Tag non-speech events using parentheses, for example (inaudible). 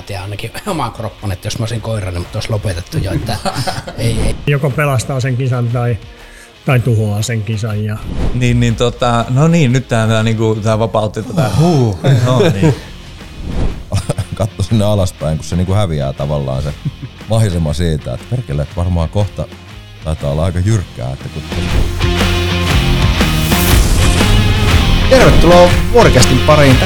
mä tiedän ainakin (laughs) oman kroppan, että jos mä olisin koiran, niin olisi lopetettu jo, että (laughs) ei, ei. Joko pelastaa sen kisan tai, tai tuhoaa sen kisan. Ja... Niin, niin tota, no niin, nyt tämä tää, niinku, tää vapautti tätä. Huu, no (laughs) niin. Katso sinne alaspäin, kun se niinku häviää tavallaan se mahisema siitä, että perkele, että varmaan kohta taitaa olla aika jyrkkää. Että kun... Tervetuloa Vuorikästin pariin.